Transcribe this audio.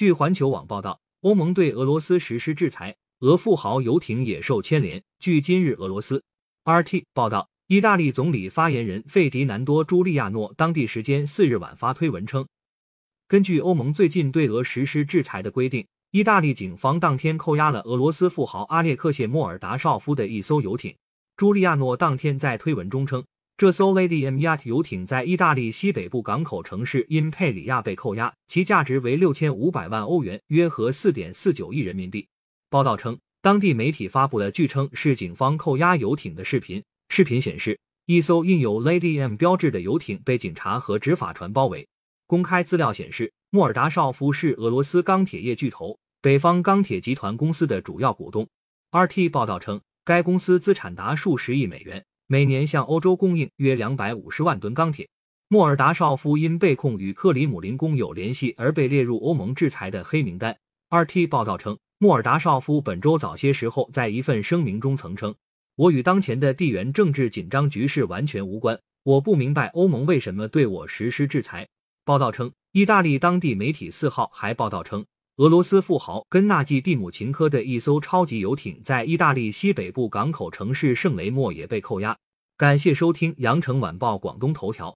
据环球网报道，欧盟对俄罗斯实施制裁，俄富豪游艇也受牵连。据今日俄罗斯 RT 报道，意大利总理发言人费迪南多·朱利亚诺当地时间四日晚发推文称，根据欧盟最近对俄实施制裁的规定，意大利警方当天扣押了俄罗斯富豪阿列克谢·莫尔达绍夫的一艘游艇。朱利亚诺当天在推文中称。这艘 Lady M Yacht 游艇在意大利西北部港口城市因佩里亚被扣押，其价值为六千五百万欧元，约合四点四九亿人民币。报道称，当地媒体发布了据称是警方扣押游艇的视频。视频显示，一艘印有 Lady M 标志的游艇被警察和执法船包围。公开资料显示，莫尔达绍夫是俄罗斯钢铁业巨头北方钢铁集团公司的主要股东。RT 报道称，该公司资产达数十亿美元。每年向欧洲供应约两百五十万吨钢铁。莫尔达绍夫因被控与克里姆林宫有联系而被列入欧盟制裁的黑名单。RT 报道称，莫尔达绍夫本周早些时候在一份声明中曾称：“我与当前的地缘政治紧张局势完全无关，我不明白欧盟为什么对我实施制裁。”报道称，意大利当地媒体四号还报道称。俄罗斯富豪根纳季·蒂姆琴科的一艘超级游艇在意大利西北部港口城市圣雷莫也被扣押。感谢收听羊城晚报广东头条。